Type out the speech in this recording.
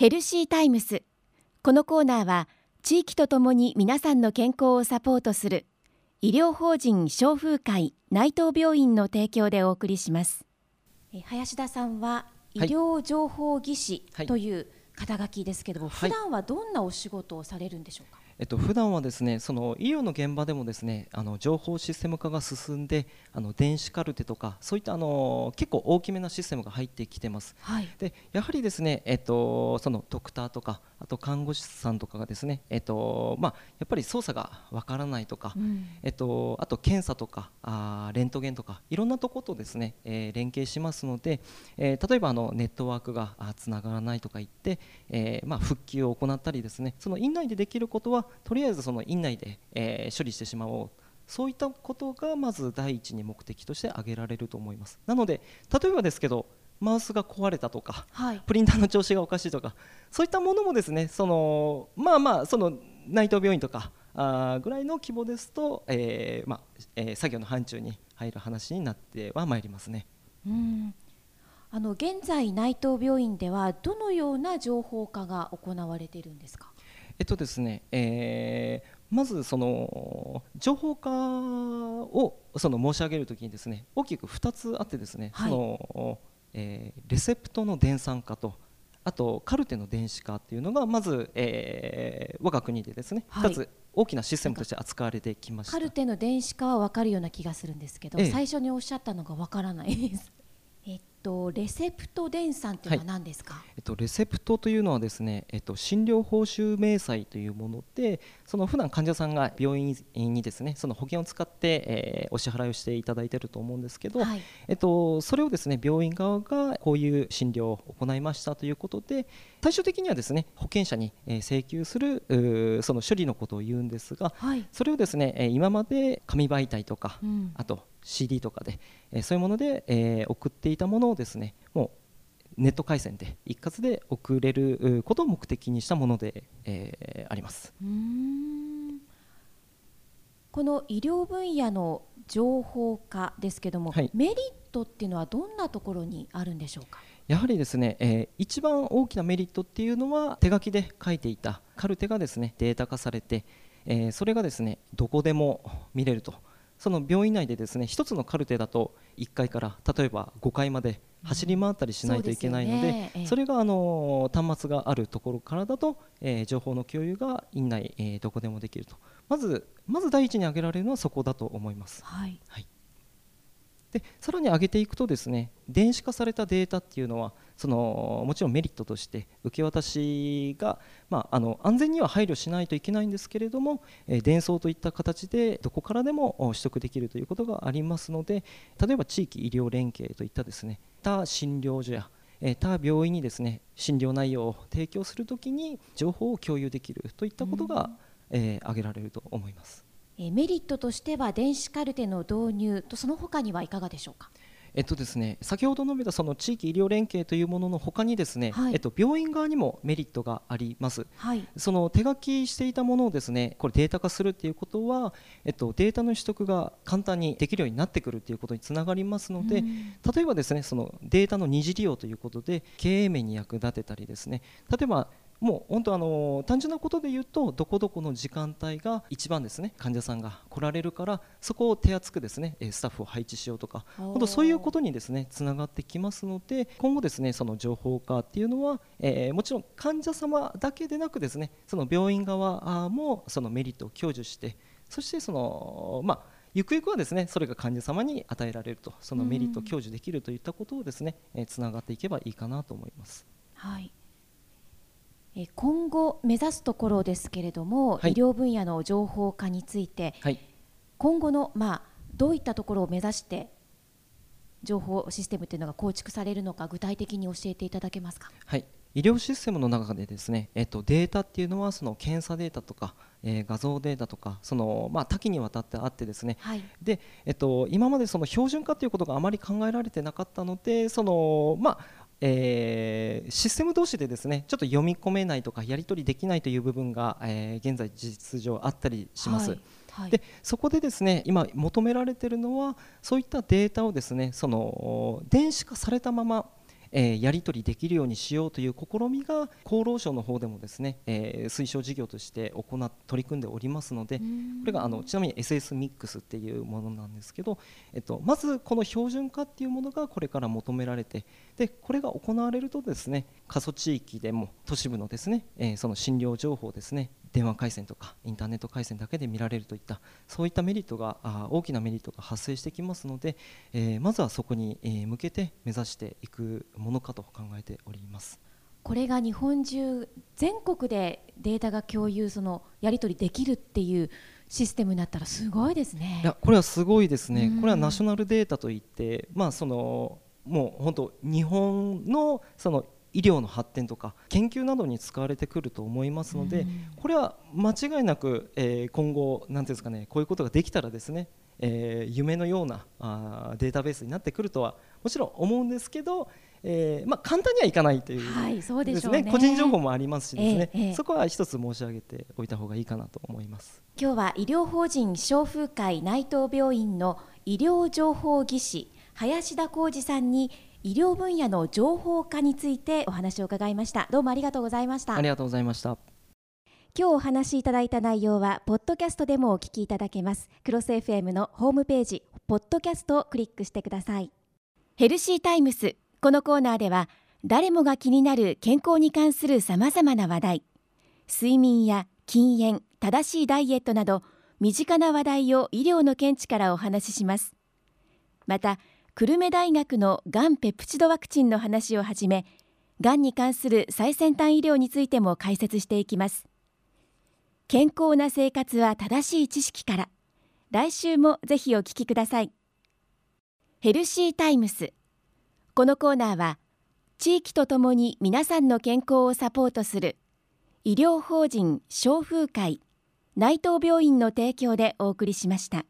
ヘルシータイムス。このコーナーは地域とともに皆さんの健康をサポートする医療法人消風会内藤病院の提供でお送りします。え林田さんは医療情報技師という肩書きですけども、はい、普段はどんなお仕事をされるんでしょうか、えっと普段はですねその医療の現場でもですねあの情報システム化が進んであの電子カルテとかそういったあの結構大きめなシステムが入ってきてます。はい、でやはりですねえっとそのドクターとかあと看護師さんとかがですねえっとまあやっぱり操作がわからないとか、うん、えっとあと検査とかあレントゲンとかいろんなところとですね、えー、連携しますので、えー、例えばあのネットワークがつながらないとか言って、えー、まあ復旧を行ったりですねその院内でできることはとりあえずその院内で、えー、処理してしまおう。そういったことがまず第一に目的として挙げられると思います。なので例えばですけどマウスが壊れたとか、はい、プリンターの調子がおかしいとかそういったものもですねそのまあまあその内藤病院とかあぐらいの規模ですと、えーまあえー、作業の範疇に入る話になってはまいりますね。うんあの現在内藤病院ではどのような情報化が行われているんですか？えっとですね、えー、まずその情報化をその申し上げるときにですね大きく2つあってですね、はい、そのえー、レセプトの電算化とあとカルテの電子化っていうのがまず、えー、我が国でですね、はい、2つ大きなシステムとして扱われてきました。カルテの電子化は分かるような気がするんですけど、ええ、最初におっしゃったのが分からないですとレセプト電算というのは何ですか、はい、えっと、レセプトというのはですね、えっと、診療報酬明細というものでその普段患者さんが病院にですねその保険を使って、えー、お支払いをしていただいていると思うんですけど、はい、えっと、それをですね病院側がこういう診療を行いましたということで最終的にはですね保険者に請求するその処理のことを言うんですが、はい、それをですね今まで紙媒体とか、うん、あと CD とかで、えそういうもので、え送っていたものをですねもうネット回線で一括で送れることを目的にしたもので、えあります。この医療分野の情報化ですけども、はい、メリットっていうのはどんなところにあるんでしょうか？やはりですね、えー、一番大きなメリットっていうのは手書きで書いていたカルテがですねデータ化されて、えー、それがですねどこでも見れるとその病院内でですね1つのカルテだと1階から例えば5階まで走り回ったりしないといけないので,、それがあの端末があるところからだと、えー、情報の共有が院内、えー、どこでもできると。まずまず第一に挙げられるのはそこだと思います。はい、はい。でさらに上げていくとですね電子化されたデータっていうのはそのもちろんメリットとして受け渡しが、まあ、あの安全には配慮しないといけないんですけれども、えー、伝送といった形でどこからでも取得できるということがありますので例えば地域医療連携といったですね他診療所や他病院にですね診療内容を提供するときに情報を共有できるといったことが、うん、えー、挙げられると思います。メリットとしては電子カルテの導入とその他にはいかがでしょうか？えっとですね、先ほど述べたその地域医療連携というもののほかにですね、はい、えっと、病院側にもメリットがあります、はい、その手書きしていたものをですねこれデータ化するっていうことは、えっと、データの取得が簡単にできるようになってくるということにつながりますので、例えばですねそのデータの二次利用ということで経営面に役立てたりですね。例えばもう本当あの単純なことで言うとどこどこの時間帯が一番ですね患者さんが来られるからそこを手厚くですねスタッフを配置しようとか本当そういうことにですねつながってきますので今後ですねその情報化っていうのは、えー、もちろん患者様だけでなくですねその病院側もそのメリットを享受してそしてそのまあゆくゆくはですねそれが患者様に与えられるとそのメリットを享受できるといったことをですねつながっていけばいいかなと思います。はい今後目指すところですけれども、はい、医療分野の情報化について、はい、今後の、まあ、どういったところを目指して情報システムというのが構築されるのか具体的に教えていただけますか？はい。医療システムの中でですね、えっと、データっていうのはその検査データとか、えー、画像データとかその、まあ、多岐にわたってあってですね、はい、でえっと、今までその標準化ということがあまり考えられてなかったのでその、まあえー、システム同士でですねちょっと読み込めないとかやり取りできないという部分が、えー、現在事実上あったりします。はいはい、でそこでですね今求められているのはそういったデータをですねその電子化されたままえー、やり取りできるようにしようという試みが厚労省の方でもですね、えー、推奨事業として行っ取り組んでおりますのでこれがあのちなみに SS ミックスっていうものなんですけど、えっと、まずこの標準化っていうものがこれから求められてでこれが行われるとですね過疎地域でも都市部のですね、えー、その診療情報ですね電話回線とかインターネット回線だけで見られるといったそういったメリットがあ大きなメリットが発生してきますので、えー、まずはそこに、えー、向けて目指していくものかと考えております。これが日本中全国でデータが共有そのやり取りできるっていうシステムになったらすごいですね。いやこれはすごいですね、これはナショナルデータといってまあそのもう本当日本のその医療の発展とか研究などに使われてくると思いますので、これは間違いなく、えー、今後なんていうんですかねこういうことができたらですね、えー、夢のようなあデータベースになってくるとはもちろん思うんですけど、えーまあ、簡単にはいかないという、はい、そうですね、ね、個人情報もありますしですね、えーえー、そこは一つ申し上げておいた方がいいかなと思います。今日は医療法人消風会内藤病院の医療情報技師林田浩二さんに医療分野の情報化についてお話を伺いました。どうもありがとうございました。ありがとうございました。今日お話しいただいた内容はポッドキャストでもお聞きいただけます。クロス FM のホームページポッドキャストをクリックしてください。ヘルシータイムスこのコーナーでは誰もが気になる健康に関するさまざまな話題。睡眠や禁煙正しいダイエットなど身近な話題を医療の見地からお話しします。また久留米大学のがんペプチドワクチンの話をはじめがんに関する最先端医療についても解説していきます。健康な生活は正しい知識から。来週もぜひお聞きください。ヘルシータイムスこのコーナーは地域とともに皆さんの健康をサポートする医療法人消風会内藤病院の提供でお送りしました。